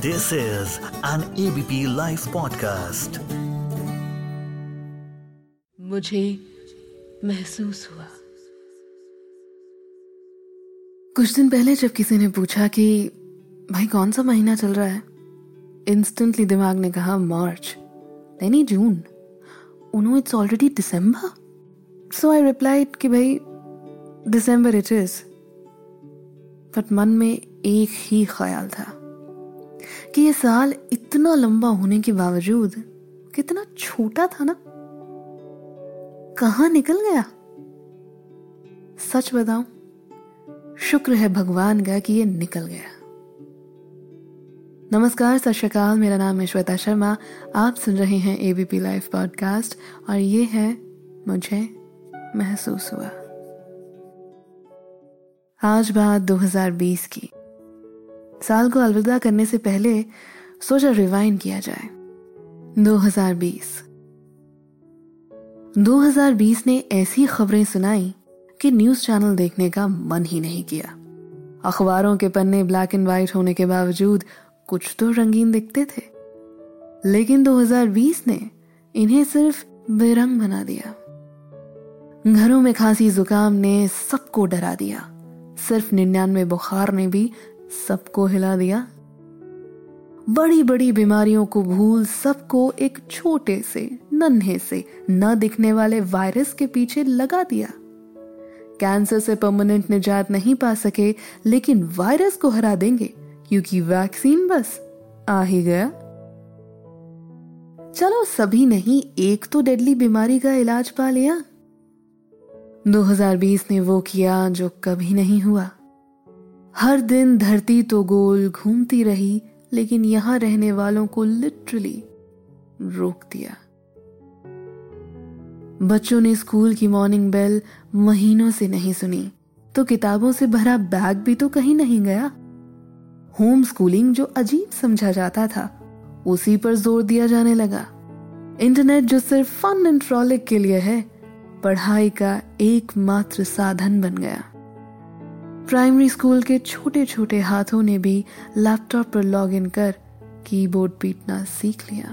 This is an ABP Life podcast. मुझे महसूस हुआ। कुछ दिन पहले जब किसी ने पूछा कि भाई कौन सा महीना चल रहा है? इंस्टेंटली दिमाग ने कहा मार्च नहीं जून। उन्होंने it's already December so I replied कि भाई दिसंबर इट इज़ बट मन में एक ही ख्याल था। कि ये साल इतना लंबा होने के बावजूद कितना छोटा था ना? कहा निकल गया? सच बताऊँ, शुक्र है भगवान का कि ये निकल गया। नमस्कार, सत श्रीकाल, मेरा नाम है श्वेता शर्मा। आप सुन रहे हैं एबीपी लाइव पॉडकास्ट और ये है मुझे महसूस हुआ। आज बात 2020 की। साल को अलविदा करने से पहले सोचा रिवाइंड किया जाए। 2020 2020 ने ऐसी खबरें सुनाई कि न्यूज़ चैनल देखने का मन ही नहीं किया। अखबारों के पन्ने ब्लैक एंड व्हाइट होने के बावजूद कुछ तो रंगीन दिखते थे। लेकिन 2020 ने इन्हें सिर्फ़ बेरंग बना दिया। घरों में खांसी जुकाम ने सबको डरा दिया। सिर्फ़ निन्यानवे बुखार ने भी सबको हिला दिया। बड़ी बड़ी बीमारियों को भूल सबको एक छोटे से, नन्हे से, न दिखने वाले वायरस के पीछे लगा दिया। कैंसर से परमानेंट निजात नहीं पा सके, लेकिन वायरस को हरा देंगे, क्योंकि वैक्सीन बस आ ही गया। चलो सभी नहीं, एक तो डेडली बीमारी का इलाज पा लिया। 2020 ने वो किया जो कभी नहीं हुआ। हर दिन धरती तो गोल घूमती रही, लेकिन यहाँ रहने वालों को लिटरली रोक दिया। बच्चों ने स्कूल की मॉर्निंग बेल महीनों से नहीं सुनी। तो किताबों से भरा बैग भी तो कहीं नहीं गया। होम स्कूलिंग जो अजीब समझा जाता था, उसी पर ज़ोर दिया जाने लगा। इंटरनेट जो सिर्फ़ फन एंड फ्रॉलिक के लिए है, पढ़ाई का एकमात्र साधन बन गया। प्राइमरी स्कूल के छोटे छोटे हाथों ने भी लैपटॉप पर लॉगिन कर कीबोर्ड पीटना सीख लिया।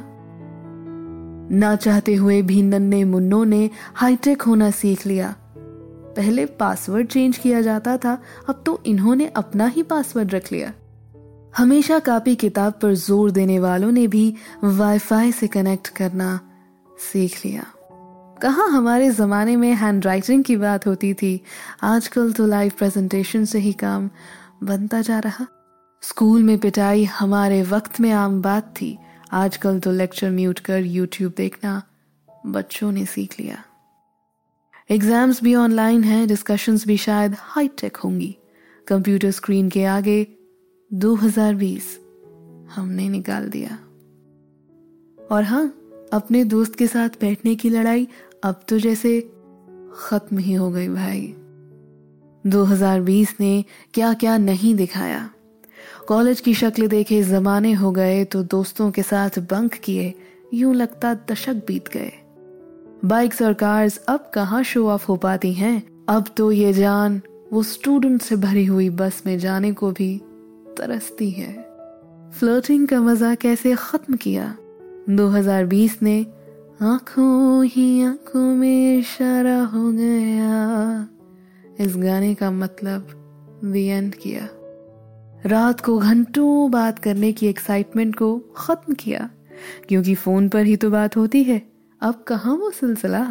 ना चाहते हुए भी नन्हे मुन्नों ने हाईटेक होना सीख लिया। पहले पासवर्ड चेंज किया जाता था, अब तो इन्होंने अपना ही पासवर्ड रख लिया। हमेशा कापी किताब पर ज़ोर देने वालों ने भी वाईफाई से कनेक्ट करना सीख लिया। कहा हमारे ज़माने में हैंड राइटिंग की बात होती थी? आजकल तो लाइव प्रेजेंटेशन से ही काम बनता जा रहा। स्कूल में पिटाई हमारे वक्त में आम बात थी। आजकल तो लेक्चर म्यूट कर यूट्यूब देखना बच्चों ने सीख लिया। एग्ज़ाम्स भी ऑनलाइन हैं डिस्कशंस भी शायद हाईटेक होंगी। कंप्यूटर स्क्रीन के आगे 2020 हमने निकाल दिया। और हाँ अपने दोस्त के साथ बैठने की लड़ाई अब तो जैसे खत्म ही हो गई भाई। 2020 ने क्या क्या नहीं दिखाया। कॉलेज की शक्ल देखे जमाने हो गए तो दोस्तों के साथ बंक किए, यूँ लगता दशक बीत गए। बाइक्स और कार्स अब कहाँ शो ऑफ़ हो पाती हैं? अब तो ये जान, वो स्टूडेंट से भरी हुई बस में जाने को भी तरसती है। फ्लोटिंग का मज़ा कैसे खत्म किया? 2020 ने आँखों ही आँखों में इशारा हो गया। इस गाने का मतलब दी एंड किया। रात को घंटों बात करने की एक्साइटमेंट को खत्म किया, क्योंकि फ़ोन पर ही तो बात होती है। अब कहा वो सिलसिला?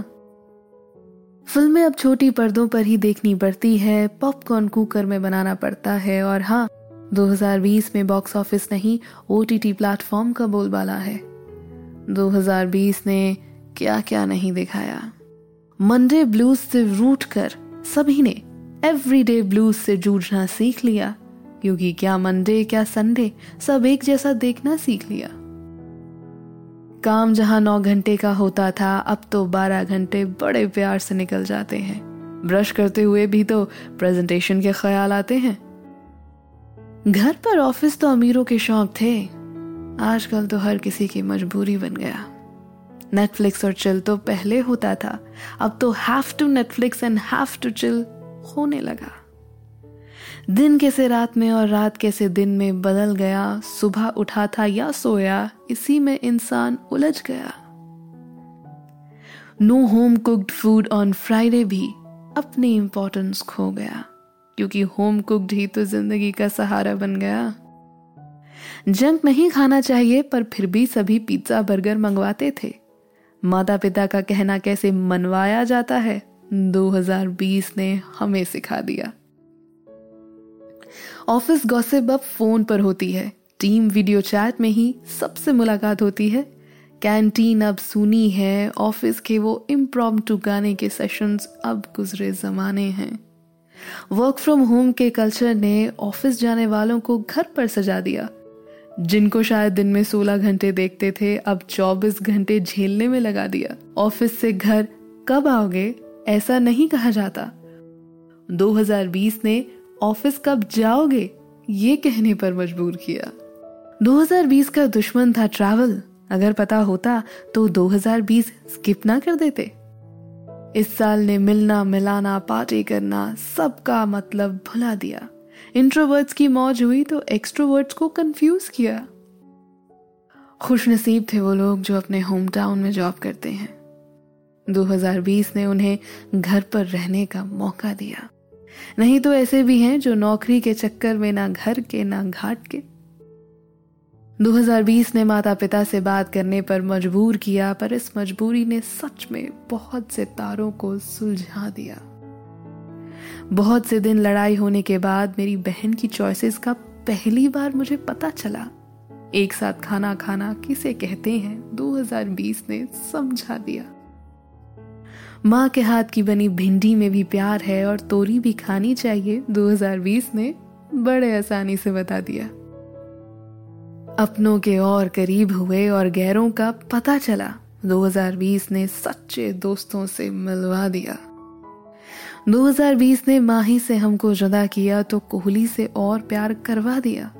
फ़िल्में अब छोटी पर्दों पर ही देखनी पड़ती है पॉपकॉर्न कुकर में बनाना पड़ता है, और हाँ 2020 में बॉक्स ऑफ़िस नहीं ओ टी प्लेटफॉर्म का बोलबाला है। 2020 ने क्या क्या नहीं दिखाया। मंडे ब्लूज से रूट कर सभी ने एवरीडे ब्लूज से जूझना सीख लिया, क्योंकि क्या मंडे, क्या संडे सब एक जैसा देखना सीख लिया। काम जहाँ नौ घंटे का होता था, अब तो बारह घंटे बड़े प्यार से निकल जाते हैं। ब्रश करते हुए भी तो प्रेजेंटेशन के ख्याल आते हैं। घर पर ऑफ़िस तो अमीरों के शौक थे। आजकल तो हर किसी की मजबूरी बन गया। नेटफ्लिक्स और चिल तो पहले होता था। अब तो have to Netflix and have to chill होने लगा। दिन कैसे रात में और रात कैसे दिन में बदल गया, सुबह उठा था या सोया, इसी में इंसान उलझ गया। No home cooked food on Friday भी अपनी इंपॉर्टेंस खो गया, क्योंकि होम कुक्ड ही तो ज़िंदगी का सहारा बन गया। जंक नहीं खाना चाहिए, पर फिर भी सभी पिज्जा बर्गर मंगवाते थे। माता पिता का कहना कैसे मनवाया जाता है 2020 ने हमें सिखा दिया। ऑफ़िस गॉसिप अब फ़ोन पर होती है। टीम वीडियो चैट में ही सबसे मुलाकात होती है। कैंटीन अब सुनी है, ऑफ़िस के वो इम्प्रॉम गाने के सेशंस अब गुजरे जमाने हैं। वर्क फ्रॉम होम के कल्चर ने ऑफ़िस जाने वालों को घर पर सजा दिया। जिनको शायद दिन में 16 घंटे देखते थे, अब 24 घंटे झेलने में लगा दिया। ऑफ़िस से घर कब आओगे? ऐसा नहीं कहा जाता। 2020 ने ऑफ़िस कब जाओगे? ये कहने पर मजबूर किया। 2020 का दुश्मन था ट्रैवल। अगर पता होता तो 2020 स्किप ना कर देते। इस साल ने मिलना मिलाना पार्टी करना, सबका मतलब भुला दिया। इंट्रोवर्ट्स की मौज हुई तो एक्सट्रोवर्ट्स को कंफ्यूज किया। खुश नसीब थे वो लोग जो अपने होम टाउन में जॉब करते हैं। 2020 ने उन्हें घर पर रहने का मौका दिया। नहीं तो ऐसे भी हैं जो नौकरी के चक्कर में ना घर के, ना घाट के। 2020 ने माता पिता से बात करने पर मजबूर किया, पर इस मजबूरी ने सच में बहुत से तारों को सुलझा दिया। बहुत से दिन लड़ाई होने के बाद मेरी बहन की चॉइसेस का पहली बार मुझे पता चला। एक साथ खाना खाना किसे कहते हैं? 2020 ने समझा दिया। माँ के हाथ की बनी भिंडी में भी प्यार है और तोरी भी खानी चाहिए 2020 ने बड़े आसानी से बता दिया। अपनों के और करीब हुए और गैरों का पता चला। 2020 ने सच्चे दोस्तों से मिलवा दिया। 2020 ने माही से हमको जुदा किया तो कोहली से और प्यार करवा दिया।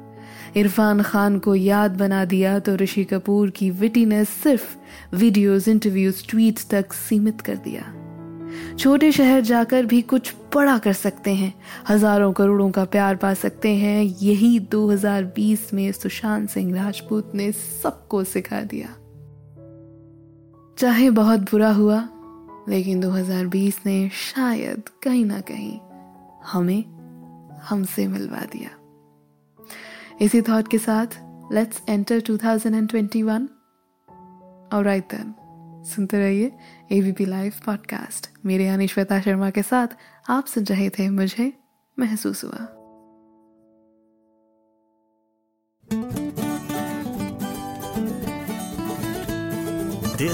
इरफान खान को याद बना दिया तो ऋषि कपूर की विटीनेस सिर्फ़ वीडियोस, इंटरव्यूज़, ट्वीट्स तक सीमित कर दिया। छोटे शहर जाकर भी कुछ बड़ा कर सकते हैं। हज़ारों करोड़ों का प्यार पा सकते हैं। यही 2020 में सुशांत सिंह राजपूत ने सबको सिखा दिया। चाहे बहुत बुरा हुआ लेकिन 2020 ने शायद कहीं ना कहीं हमें हमसे मिलवा दिया। इसी थॉट के साथ लेट्स एंटर 2021 और राइट देन सुनते रहिए एबीपी लाइव पॉडकास्ट मेरे यानी श्वेता शर्मा के साथ आप सुन रहे थे, मुझे महसूस हुआ।